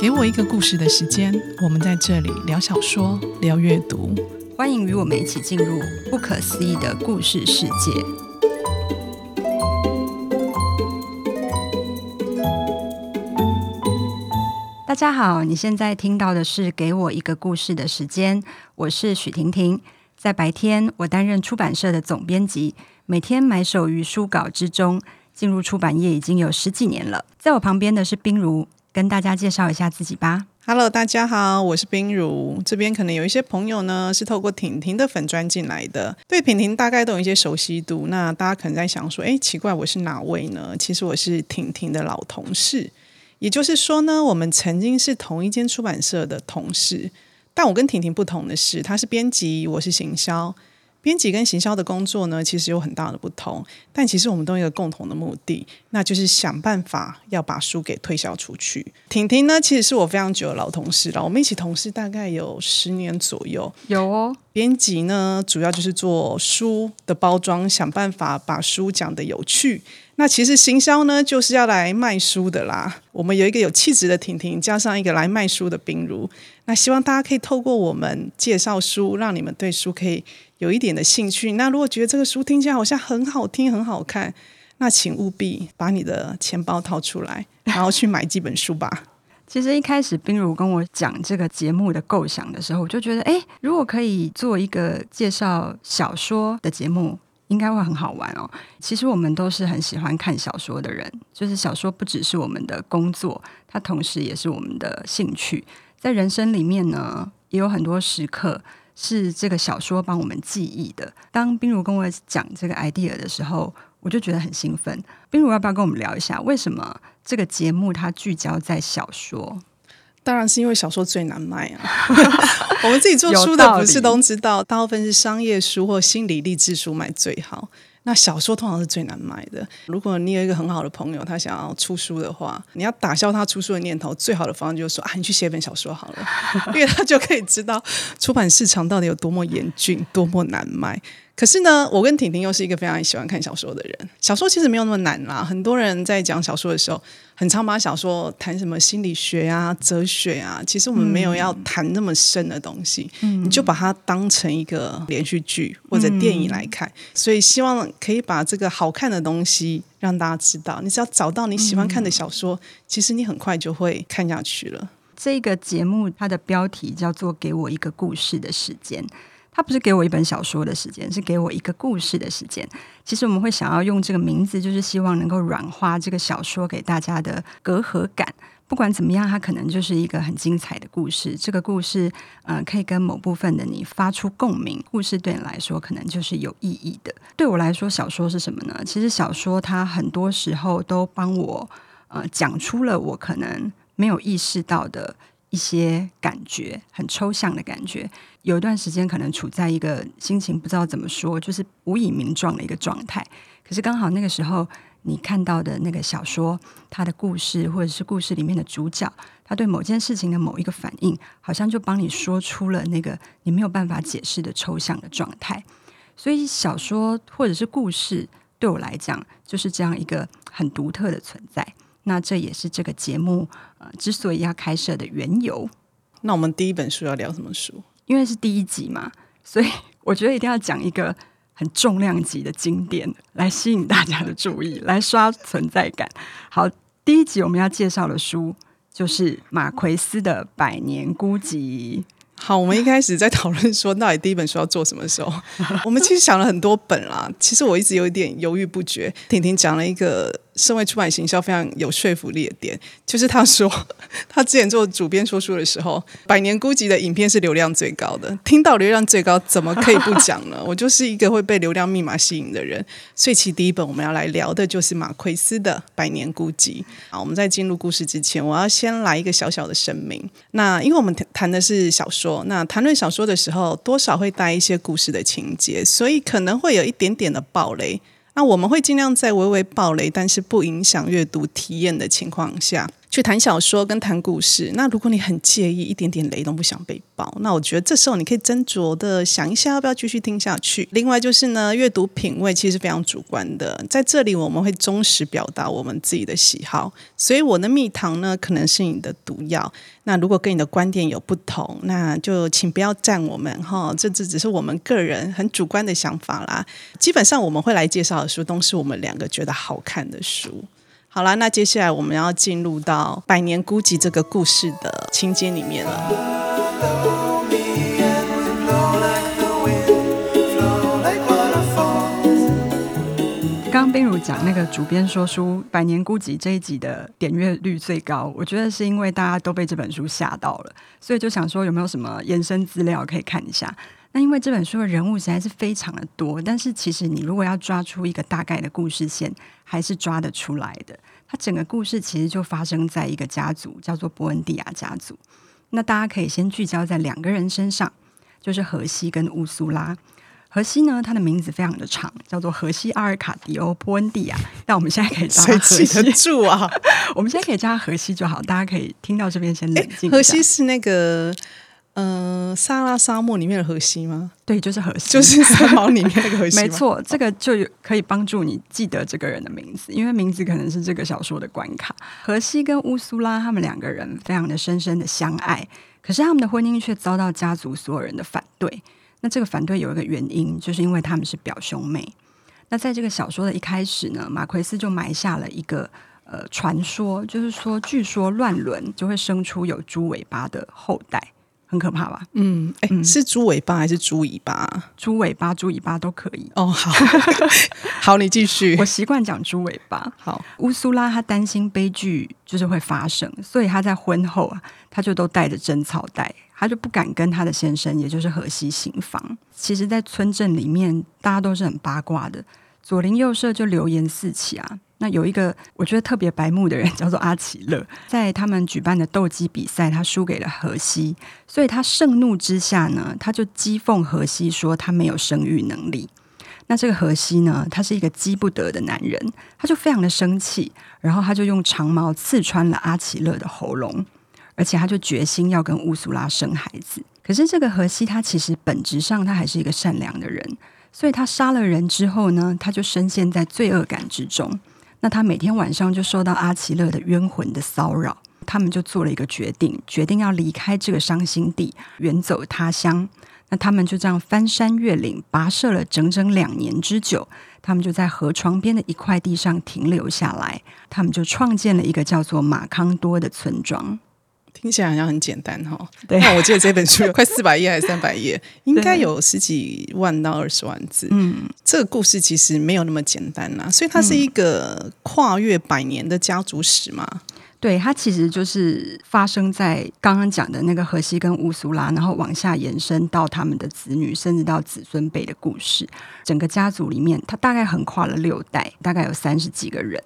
给我一个故事的时间，我们在这里聊小说，聊阅读，欢迎与我们一起进入不可思议的故事世界。大家好，你现在听到的是《给我一个故事的时间》，我是许婷婷。在白天，我担任出版社的总编辑，每天埋首于书稿之中。进入出版业已经有十几年了。在我旁边的是冰如，跟大家介绍一下自己吧。Hello，大家好，我是冰如。这边可能有一些朋友呢是透过婷婷的粉专进来的，对婷婷大概都有一些熟悉度。那大家可能在想说，哎，奇怪，我是哪位呢？其实我是婷婷的老同事，也就是说呢，我们曾经是同一间出版社的同事。但我跟婷婷不同的是，她是编辑，我是行销。编辑跟行销的工作呢，其实有很大的不同，但其实我们都有一个共同的目的，那就是想办法要把书给推销出去。婷婷呢，其实是我非常久的老同事了，我们一起同事大概有十年左右。有哦，编辑呢，主要就是做书的包装，想办法把书讲得有趣。那其实行销呢，就是要来卖书的啦。我们有一个有气质的婷婷，加上一个来卖书的冰如。那希望大家可以透过我们介绍书，让你们对书可以有一点的兴趣。那如果觉得这个书听起来好像很好听、很好看，那请务必把你的钱包掏出来，然后去买几本书吧。其实一开始冰如跟我讲这个节目的构想的时候，我就觉得，哎，如果可以做一个介绍小说的节目。应该会很好玩哦。其实我们都是很喜欢看小说的人，就是小说不只是我们的工作，它同时也是我们的兴趣。在人生里面呢，也有很多时刻是这个小说帮我们记忆的。当冰如跟我讲这个 idea 的时候，我就觉得很兴奋。冰如要不要跟我们聊一下，为什么这个节目它聚焦在小说？当然是因为小说最难卖啊！我们自己做书的不是都知道，大部分是商业书或心理励志书卖最好。那小说通常是最难卖的。如果你有一个很好的朋友，他想要出书的话，你要打消他出书的念头，最好的方案就是说啊，你去写本小说好了，因为他就可以知道出版市场到底有多么严峻，多么难卖。可是呢，我跟婷婷又是一个非常喜欢看小说的人。小说其实没有那么难啦。很多人在讲小说的时候，很常把小说谈什么心理学啊、哲学啊。其实我们没有要谈那么深的东西，嗯、你就把它当成一个连续剧或者电影来看。嗯、所以希望可以把这个好看的东西让大家知道。你只要找到你喜欢看的小说，嗯、其实你很快就会看下去了。这个节目它的标题叫做“给我一个故事的时间”。他不是给我一本小说的时间，是给我一个故事的时间。其实我们会想要用这个名字，就是希望能够软化这个小说给大家的隔阂感。不管怎么样，它可能就是一个很精彩的故事。这个故事，呃，可以跟某部分的你发出共鸣。故事对你来说，可能就是有意义的。对我来说，小说是什么呢？其实小说它很多时候都帮我，呃，讲出了我可能没有意识到的。一些感觉很抽象的感觉，有一段时间可能处在一个心情不知道怎么说，就是无以名状的一个状态。可是刚好那个时候，你看到的那个小说，它的故事或者是故事里面的主角，他对某件事情的某一个反应，好像就帮你说出了那个你没有办法解释的抽象的状态。所以小说或者是故事，对我来讲就是这样一个很独特的存在。那这也是这个节目呃之所以要开设的缘由。那我们第一本书要聊什么书？因为是第一集嘛，所以我觉得一定要讲一个很重量级的经典，来吸引大家的注意，来刷存在感。好，第一集我们要介绍的书就是马奎斯的《百年孤寂》。好，我们一开始在讨论说到底第一本书要做什么时候，我们其实想了很多本啦。其实我一直有一点犹豫不决。婷婷讲了一个。身为出版行销非常有说服力的点，就是他说 他之前做主编说书的时候，《百年孤寂》的影片是流量最高的。听到流量最高，怎么可以不讲呢？我就是一个会被流量密码吸引的人。所以，其第一本我们要来聊的就是马奎斯的《百年孤寂》。好，我们在进入故事之前，我要先来一个小小的声明。那因为我们谈的是小说，那谈论小说的时候，多少会带一些故事的情节，所以可能会有一点点的爆雷。那我们会尽量在微微爆雷，但是不影响阅读体验的情况下，去谈小说跟谈故事。那如果你很介意，一点点雷都不想被爆，那我觉得这时候你可以斟酌的想一下，要不要继续听下去。另外就是呢，阅读品味其实非常主观的，在这里我们会忠实表达我们自己的喜好，所以我的蜜糖呢，可能是你的毒药。那如果跟你的观点有不同，那就请不要赞我们哈，这这只是我们个人很主观的想法啦。基本上我们会来介绍的书，都是我们两个觉得好看的书。好啦，那接下来我们要进入到《百年孤寂》这个故事的情节里面了。刚刚冰如讲那个主编说书《百年孤寂》这一集的点阅率最高，我觉得是因为大家都被这本书吓到了，所以就想说有没有什么延伸资料可以看一下。那因为这本书的人物实在是非常的多，但是其实你如果要抓出一个大概的故事线，还是抓得出来的。它整个故事其实就发生在一个家族，叫做波恩蒂亚家族。那大家可以先聚焦在两个人身上，就是荷西跟乌苏拉。荷西呢，他的名字非常的长，叫做荷西阿尔卡迪欧·波恩蒂亚。但我们现在可以叫他荷西，得住啊！我们现在可以叫他荷西就好。大家可以听到这边先冷静。荷西是那个呃，撒拉沙漠里面的荷西吗？对，就是荷西，就是三毛里面那个荷西。没错，这个就可以帮助你记得这个人的名字，因为名字可能是这个小说的关卡。荷西跟乌苏拉他们两个人非常的深深的相爱，可是他们的婚姻却遭到家族所有人的反对。那这个反对有一个原因，就是因为他们是表兄妹。那在这个小说的一开始呢，马奎斯就埋下了一个呃传说，就是说，据说乱伦就会生出有猪尾巴的后代，很可怕吧？嗯，哎，是猪尾巴还是猪尾巴？猪尾巴、猪尾巴都可以。哦，好，好，你继续。我习惯讲猪尾巴。好，乌苏拉她担心悲剧就是会发生，所以她在婚后啊，她就都带着贞操带。他就不敢跟他的先生，也就是荷西行房。其实，在村镇里面，大家都是很八卦的，左邻右舍就流言四起啊。那有一个我觉得特别白目的人，叫做阿奇勒，在他们举办的斗鸡比赛，他输给了荷西，所以他盛怒之下呢，他就讥讽荷西说他没有生育能力。那这个荷西呢，他是一个积不得的男人，他就非常的生气，然后他就用长矛刺穿了阿奇勒的喉咙。而且他就决心要跟乌苏拉生孩子。可是这个荷西他其实本质上他还是一个善良的人，所以他杀了人之后呢，他就深陷在罪恶感之中。那他每天晚上就受到阿奇勒的冤魂的骚扰。他们就做了一个决定，决定要离开这个伤心地，远走他乡。那他们就这样翻山越岭，跋涉了整整两年之久。他们就在河床边的一块地上停留下来。他们就创建了一个叫做马康多的村庄。听起来好像很简单哈，对。那我记得这本书 有快四百页还是三百页，应该有十几万到二十万字。嗯，这个故事其实没有那么简单呐，所以它是一个跨越百年的家族史嘛。对，它其实就是发生在刚刚讲的那个荷西跟乌苏拉，然后往下延伸到他们的子女，甚至到子孙辈的故事。整个家族里面，它大概横跨了六代，大概有三十几个人。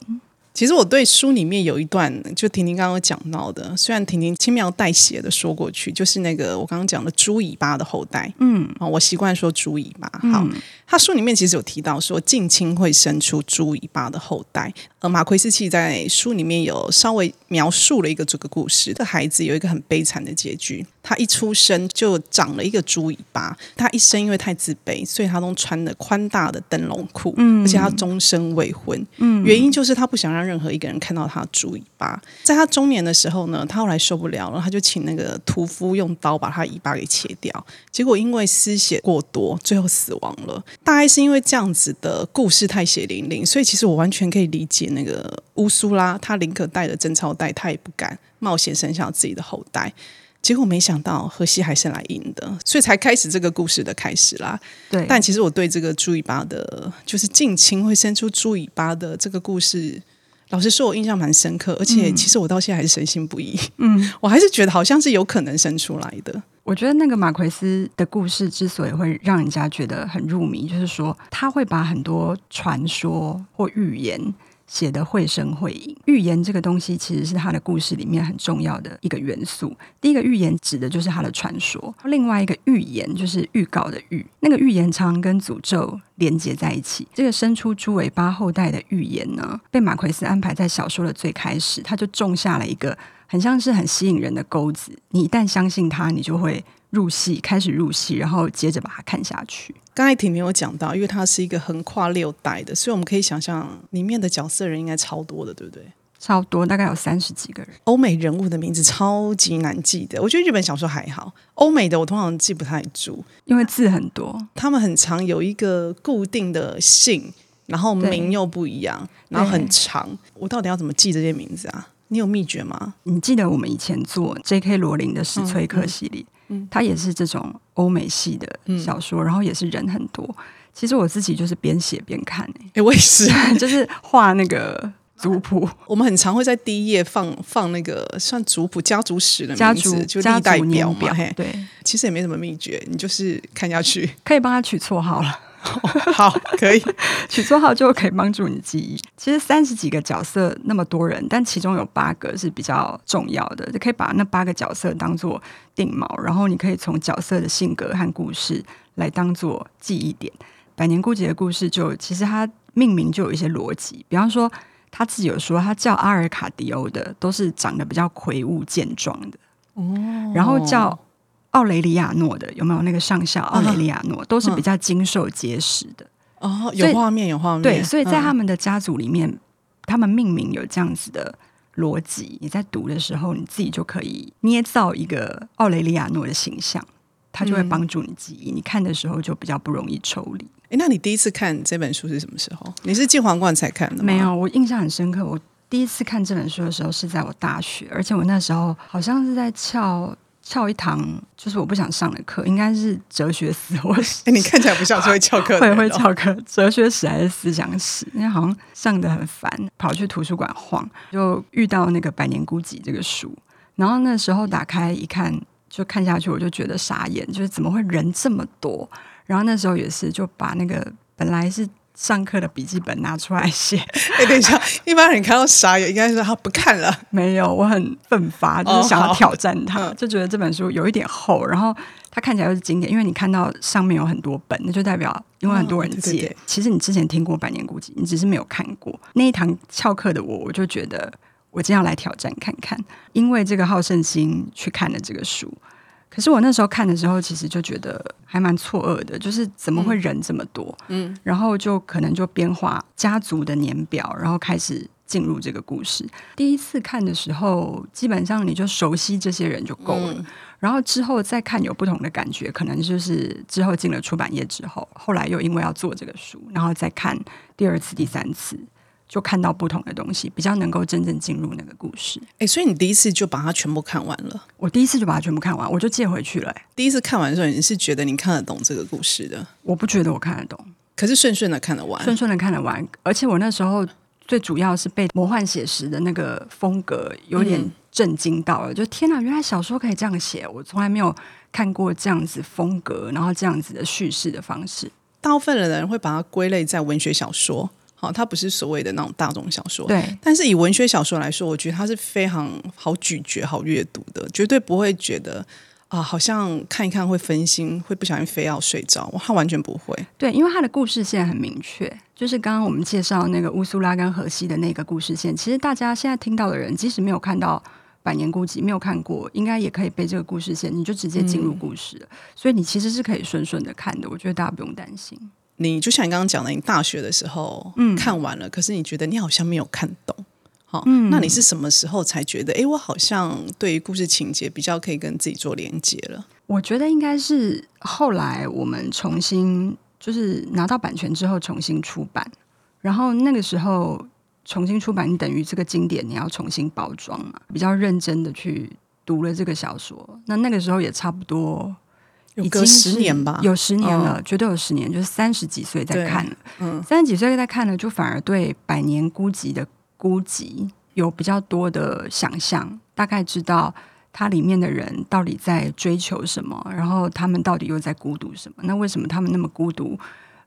其实我对书里面有一段，就婷婷刚刚讲到的，虽然婷婷轻描淡写的说过去，就是那个我刚刚讲的猪尾巴的后代，嗯，我习惯说猪尾巴。好，他书里面其实有提到说近亲会生出猪尾巴的后代，而马奎斯奇在书里面有稍微描述了一个这个故事，这孩子有一个很悲惨的结局。他一出生就长了一个猪尾巴，他一生因为太自卑，所以他都穿了宽大的灯笼裤，嗯，而且他终身未婚，嗯，原因就是他不想让任何一个人看到他的猪尾巴。在他中年的时候呢，他后来受不了了，他就请那个屠夫用刀把他尾巴给切掉，结果因为失血过多，最后死亡了。大概是因为这样子的故事太血淋淋，所以其实我完全可以理解那个乌苏拉，他宁可带着贞操带，他也不敢冒险生下自己的后代。结果没想到荷西还是来赢的，所以才开始这个故事的开始啦。对，但其实我对这个猪尾巴的，就是近亲会生出猪尾巴的这个故事，老实说，我印象蛮深刻，而且其实我到现在还是深信不疑。嗯，我还是觉得好像是有可能生出来的。我觉得那个马奎斯的故事之所以会让人家觉得很入迷，就是说他会把很多传说或预言写得绘声绘影。预言这个东西其实是他的故事里面很重要的一个元素。第一个预言指的就是他的传说，另外一个预言就是预告的预，那个预言常跟诅咒连接在一起。这个生出猪尾巴后代的预言呢，被马奎斯安排在小说的最开始，他就种下了一个很像是很吸引人的钩子。你一旦相信他，你就会。入戏，开始入戏，然后接着把它看下去。刚才婷婷有讲到，因为它是一个横跨六代的，所以我们可以想象里面的角色人应该超多的，对不对？超多，大概有三十几个人。欧美人物的名字超级难记的，我觉得日本小说还好，欧美的我通常记不太住，因为字很多。他们很常有一个固定的姓，然后名又不一样，然后很长。我到底要怎么记这些名字啊？你有秘诀吗？你记得我们以前做 J.K. 罗琳的史崔克系列？嗯嗯嗯，他也是这种欧美系的小说，嗯、然后也是人很多。其实我自己就是边写边看、欸，哎、欸，我也是，就是画那个族谱。我们很常会在第一页放放那个算族谱、家族史的名字，家族就历代表嘛。表对，其实也没什么秘诀，你就是看下去，可以帮他取绰号了。好，可以 取绰号就可以帮助你记忆。其实三十几个角色那么多人，但其中有八个是比较重要的，就可以把那八个角色当做定锚，然后你可以从角色的性格和故事来当做记忆点。百年孤寂的故事就其实它命名就有一些逻辑，比方说他自己有说，他叫阿尔卡迪欧的都是长得比较魁梧健壮的哦，然后叫。奥雷里亚诺的有没有那个上校？奥雷里亚诺都是比较精瘦结实的哦，有画面，有画面。对，所以在他们的家族里面，他们命名有这样子的逻辑。你在读的时候，你自己就可以捏造一个奥雷里亚诺的形象，他就会帮助你记忆。你看的时候就比较不容易抽离。哎，那你第一次看这本书是什么时候？你是进皇冠才看的吗？没有，我印象很深刻。我第一次看这本书的时候是在我大学，而且我那时候好像是在翘。翘一堂就是我不想上的课，应该是哲学史或是。哎，你看起来不像是会翘课的。会会翘课，哲学史还是思想史？因为好像上的很烦，跑去图书馆晃，就遇到那个《百年孤寂》这个书。然后那时候打开一看，就看下去，我就觉得傻眼，就是怎么会人这么多？然后那时候也是就把那个本来是。上课的笔记本拿出来写。哎，等一下，一般人看到傻眼，应该是他不看了。没有，我很奋发，就是想要挑战他，哦、就觉得这本书有一点厚，然后它看起来又是经典，因为你看到上面有很多本，那就代表因为很多人借。哦、对对对，其实你之前听过《百年孤寂》，你只是没有看过。那一堂翘课的我，我就觉得我今天要来挑战看看，因为这个好胜心去看了这个书。可是我那时候看的时候，其实就觉得还蛮错愕的，就是怎么会人这么多？嗯，然后就可能就编画家族的年表，然后开始进入这个故事。第一次看的时候，基本上你就熟悉这些人就够了，嗯，然后之后再看有不同的感觉，可能就是之后进了出版业之后，后来又因为要做这个书，然后再看第二次、第三次。就看到不同的东西，比较能够真正进入那个故事。哎，所以你第一次就把它全部看完了？我第一次就把它全部看完，我就借回去了。第一次看完的时候，你是觉得你看得懂这个故事的？我不觉得我看得懂，可是顺顺的看得完，顺顺的看得完。而且我那时候最主要是被魔幻写实的那个风格有点震惊到了，嗯、就天哪，原来小说可以这样写！我从来没有看过这样子风格，然后这样子的叙事的方式。大部分的人会把它归类在文学小说。好，它不是所谓的那种大众小说，对。但是以文学小说来说，我觉得它是非常好咀嚼、好阅读的，绝对不会觉得啊、呃，好像看一看会分心，会不小心非要睡着。它完全不会。对，因为它的故事线很明确，就是刚刚我们介绍那个乌苏拉跟荷西的那个故事线。其实大家现在听到的人，即使没有看到《百年孤寂》，没有看过，应该也可以被这个故事线，你就直接进入故事了。嗯、所以你其实是可以顺顺的看的。我觉得大家不用担心。你就像你刚刚讲的，你大学的时候看完了，嗯、可是你觉得你好像没有看懂，好，嗯、那你是什么时候才觉得，哎，我好像对于故事情节比较可以跟自己做连接了？我觉得应该是后来我们重新就是拿到版权之后重新出版，然后那个时候重新出版，你等于这个经典你要重新包装嘛，比较认真的去读了这个小说，那那个时候也差不多。有个十年吧，有十年了，绝对有十年，就是三十几岁在看了，嗯，三十几岁在看了，就反而对百年孤寂的孤寂有比较多的想象，大概知道它里面的人到底在追求什么，然后他们到底又在孤独什么？那为什么他们那么孤独？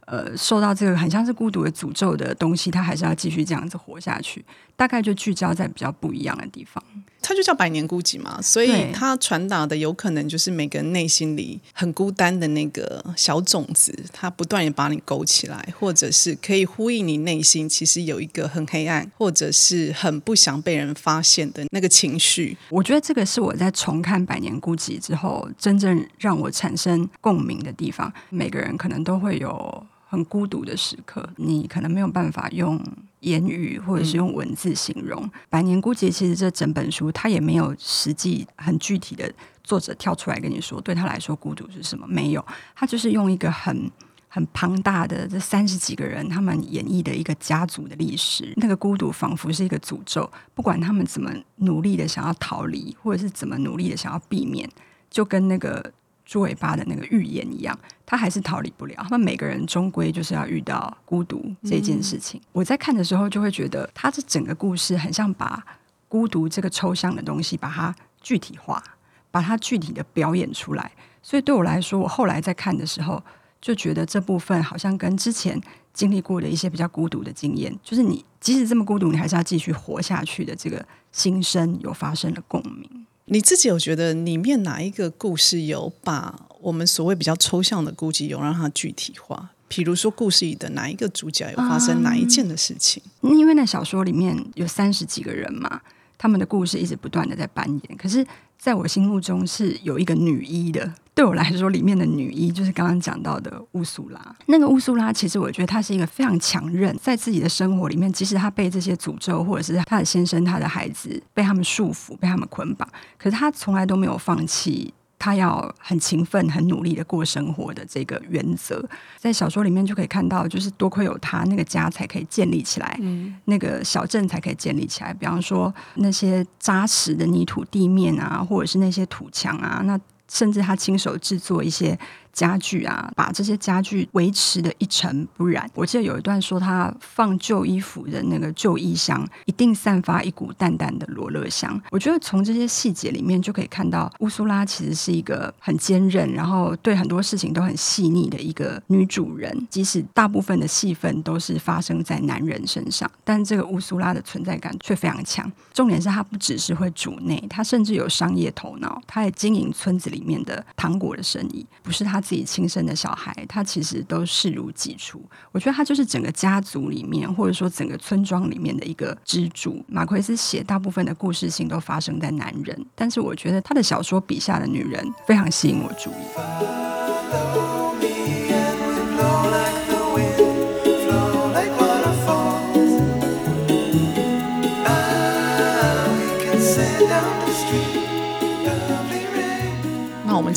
呃受到这个很像是孤独的诅咒的东西，他还是要继续这样子活下去。大概就聚焦在比较不一样的地方。它就叫百年孤寂嘛，所以它传达的有可能就是每个人内心里很孤单的那个小种子，它不断的把你勾起来，或者是可以呼应你内心其实有一个很黑暗，或者是很不想被人发现的那个情绪。我觉得这个是我在重看《百年孤寂》之后，真正让我产生共鸣的地方。每个人可能都会有很孤独的时刻，你可能没有办法用。言语或者是用文字形容《嗯、百年孤寂》，其实这整本书他也没有实际很具体的作者跳出来跟你说，对他来说孤独是什么？没有，他就是用一个很很庞大的这三十几个人他们演绎的一个家族的历史，那个孤独仿佛是一个诅咒，不管他们怎么努力的想要逃离，或者是怎么努力的想要避免，就跟那个。猪尾巴的那个预言一样，他还是逃离不了。他们每个人终归就是要遇到孤独这件事情。嗯、我在看的时候就会觉得，他这整个故事很像把孤独这个抽象的东西，把它具体化，把它具体的表演出来。所以对我来说，我后来在看的时候，就觉得这部分好像跟之前经历过的一些比较孤独的经验，就是你即使这么孤独，你还是要继续活下去的这个心声，有发生了共鸣。你自己有觉得里面哪一个故事有把我们所谓比较抽象的估计有让它具体化？比如说故事里的哪一个主角有发生哪一件的事情？因为那小说里面有三十几个人嘛，他们的故事一直不断的在扮演，可是。在我心目中是有一个女一的，对我来说，里面的女一就是刚刚讲到的乌苏拉。那个乌苏拉，其实我觉得她是一个非常强韧，在自己的生活里面，即使她被这些诅咒，或者是她的先生、她的孩子被他们束缚、被他们捆绑，可是她从来都没有放弃。他要很勤奋、很努力的过生活的这个原则，在小说里面就可以看到，就是多亏有他，那个家才可以建立起来，嗯、那个小镇才可以建立起来。比方说那些扎实的泥土地面啊，或者是那些土墙啊，那甚至他亲手制作一些。家具啊，把这些家具维持得一尘不染。我记得有一段说，他放旧衣服的那个旧衣箱，一定散发一股淡淡的罗勒香。我觉得从这些细节里面就可以看到，乌苏拉其实是一个很坚韧，然后对很多事情都很细腻的一个女主人。即使大部分的戏份都是发生在男人身上，但这个乌苏拉的存在感却非常强。重点是她不只是会主内，她甚至有商业头脑，她也经营村子里面的糖果的生意，不是她。自己亲生的小孩，他其实都视如己出。我觉得他就是整个家族里面，或者说整个村庄里面的一个支柱。马奎斯写大部分的故事性都发生在男人，但是我觉得他的小说笔下的女人非常吸引我注意。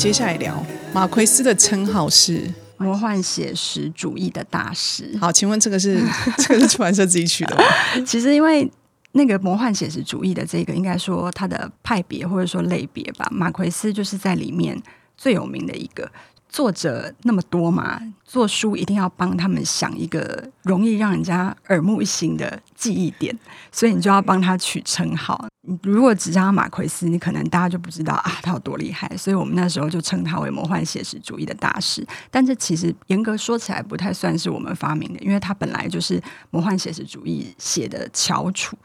接下来聊马奎斯的称号是魔幻写实主义的大师。好，请问这个是 这个是出版社自己取的吗？其实因为那个魔幻写实主义的这个，应该说它的派别或者说类别吧，马奎斯就是在里面最有名的一个。作者那么多嘛，做书一定要帮他们想一个容易让人家耳目一新的记忆点，所以你就要帮他取称号。你如果只叫他马奎斯，你可能大家就不知道啊，他有多厉害。所以我们那时候就称他为魔幻写实主义的大师。但这其实严格说起来不太算是我们发明的，因为他本来就是魔幻写实主义写的翘楚，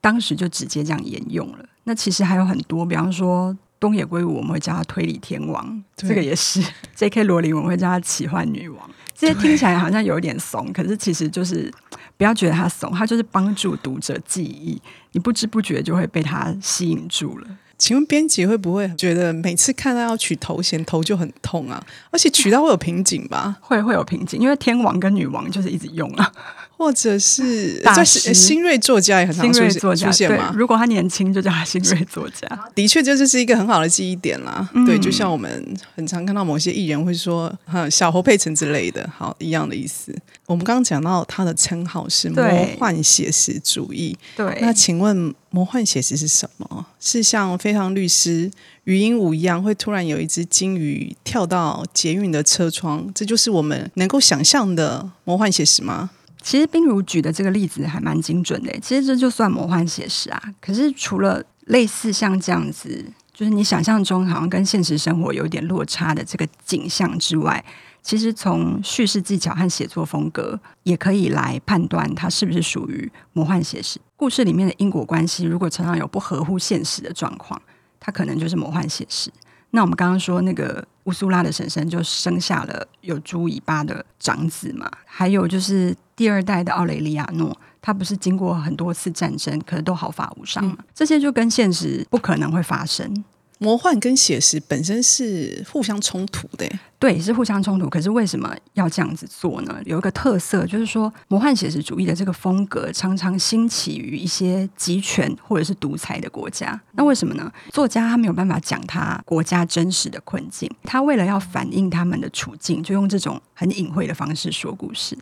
当时就直接这样沿用了。那其实还有很多，比方说。东野圭吾我们会叫他推理天王，这个也是 J.K. 罗琳我们会叫他奇幻女王。这些听起来好像有点怂，可是其实就是不要觉得他怂，他就是帮助读者记忆，你不知不觉就会被他吸引住了。请问编辑会不会觉得每次看到要取头衔头就很痛啊？而且取到会有瓶颈吧？会会有瓶颈，因为天王跟女王就是一直用啊。或者是在新锐作家也很常出现出现嘛？如果他年轻，就叫他新锐作家。的确，这就是一个很好的记忆点啦。嗯、对，就像我们很常看到某些艺人会说“哈小侯佩岑”之类的，好一样的意思。我们刚刚讲到他的称号是魔幻写实主义。对，那请问魔幻写实是什么？是像《非常律师》语音舞一样，会突然有一只金鱼跳到捷运的车窗？这就是我们能够想象的魔幻写实吗？其实冰如举的这个例子还蛮精准的，其实这就算魔幻写实啊。可是除了类似像这样子就是你想象中好像跟现实生活有点落差的这个景象之外，其实从叙事技巧和写作风格也可以来判断它是不是属于魔幻写实。故事里面的因果关系如果常常有不合乎现实的状况，它可能就是魔幻写实。那我们刚刚说那个乌苏拉的婶婶就生下了有猪尾巴的长子嘛，还有就是第二代的奥雷利亚诺，他不是经过很多次战争，可是都毫发无伤嘛，这些就跟现实不可能会发生。魔幻跟写实本身是互相冲突的，对，是互相冲突。可是为什么要这样子做呢？有一个特色，就是说魔幻写实主义的这个风格常常兴起于一些集权或者是独裁的国家。那为什么呢？作家他没有办法讲他国家真实的困境，他为了要反映他们的处境，就用这种很隐晦的方式说故事。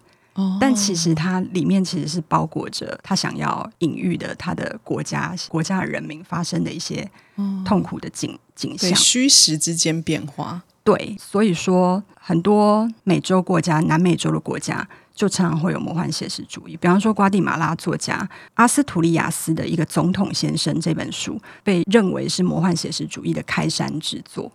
但其实它里面其实是包裹着他想要隐喻的他的国家、国家的人民发生的一些痛苦的景景象，虚实之间变化。对，所以说很多美洲国家、南美洲的国家就常常会有魔幻写实主义。比方说，瓜地马拉作家阿斯图利亚斯的一个《总统先生》这本书，被认为是魔幻写实主义的开山之作。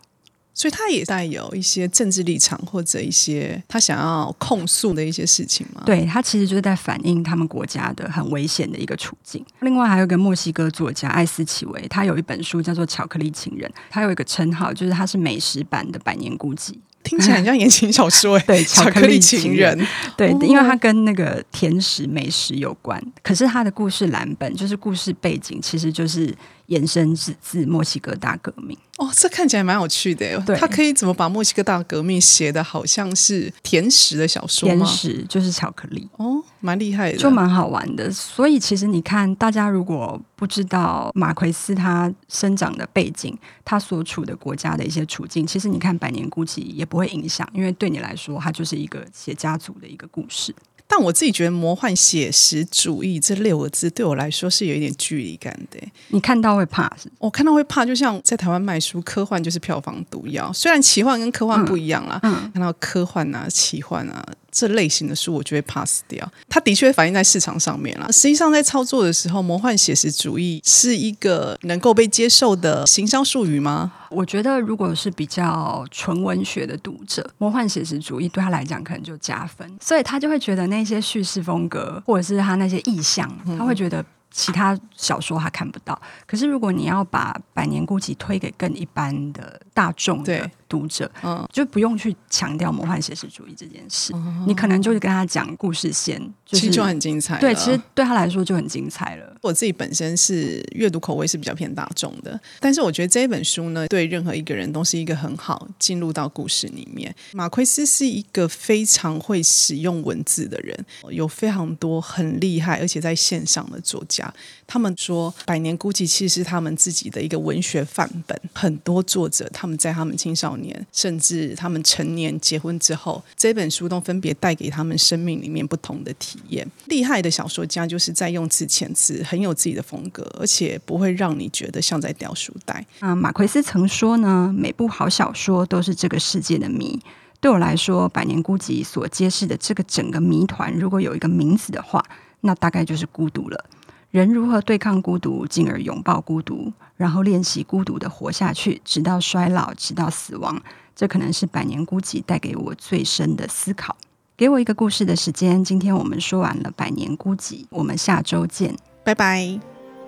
所以他也带有一些政治立场，或者一些他想要控诉的一些事情嘛。对，他其实就是在反映他们国家的很危险的一个处境。另外还有一个墨西哥作家艾斯奇维，他有一本书叫做《巧克力情人》，他有一个称号，就是他是美食版的《百年孤寂》。听起来很像言情小说，对，巧克力情人，对，因为它跟那个甜食美食有关。可是它的故事蓝本，就是故事背景，其实就是延伸自自墨西哥大革命。哦，这看起来蛮有趣的。对，他可以怎么把墨西哥大革命写的好像是甜食的小说？甜食就是巧克力。哦，蛮厉害的，就蛮好玩的。所以其实你看，大家如果不知道马奎斯他生长的背景，他所处的国家的一些处境，其实你看《百年孤寂》也不会影响，因为对你来说，它就是一个写家族的一个故事。但我自己觉得“魔幻写实主义”这六个字对我来说是有一点距离感的。你看到会怕是？我看到会怕，就像在台湾卖书，科幻就是票房毒药。虽然奇幻跟科幻不一样啦，嗯，看到科幻啊、奇幻啊。这类型的书，我就会 pass 掉。它的确反映在市场上面了。实际上，在操作的时候，魔幻写实主义是一个能够被接受的行销术语吗？我觉得，如果是比较纯文学的读者，魔幻写实主义对他来讲可能就加分，所以他就会觉得那些叙事风格，或者是他那些意象，他会觉得。其他小说他看不到，可是如果你要把《百年孤寂》推给更一般的大众的读者，嗯，就不用去强调魔幻写实主义这件事，嗯，你可能就是跟他讲故事线，就是，其实就很精彩。对，其实对他来说就很精彩了。我自己本身是阅读口味是比较偏大众的，但是我觉得这一本书呢，对任何一个人都是一个很好进入到故事里面。马奎斯是一个非常会使用文字的人，有非常多很厉害而且在线上的作家。他们说，《百年孤寂》其实是他们自己的一个文学范本。很多作者他们在他们青少年，年甚至他们成年结婚之后，这本书都分别带给他们生命里面不同的体验。厉害的小说家就是在用词遣词，很有自己的风格，而且不会让你觉得像在掉书袋。啊，马奎斯曾说呢，每部好小说都是这个世界的谜。对我来说，《百年孤寂》所揭示的这个整个谜团，如果有一个名字的话，那大概就是孤独了。人如何对抗孤独，进而拥抱孤独，然后练习孤独的活下去，直到衰老，直到死亡。这可能是《百年孤寂》带给我最深的思考。给我一个故事的时间。今天我们说完了《百年孤寂》，我们下周见，拜拜，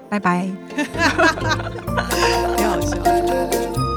拜拜。挺好笑。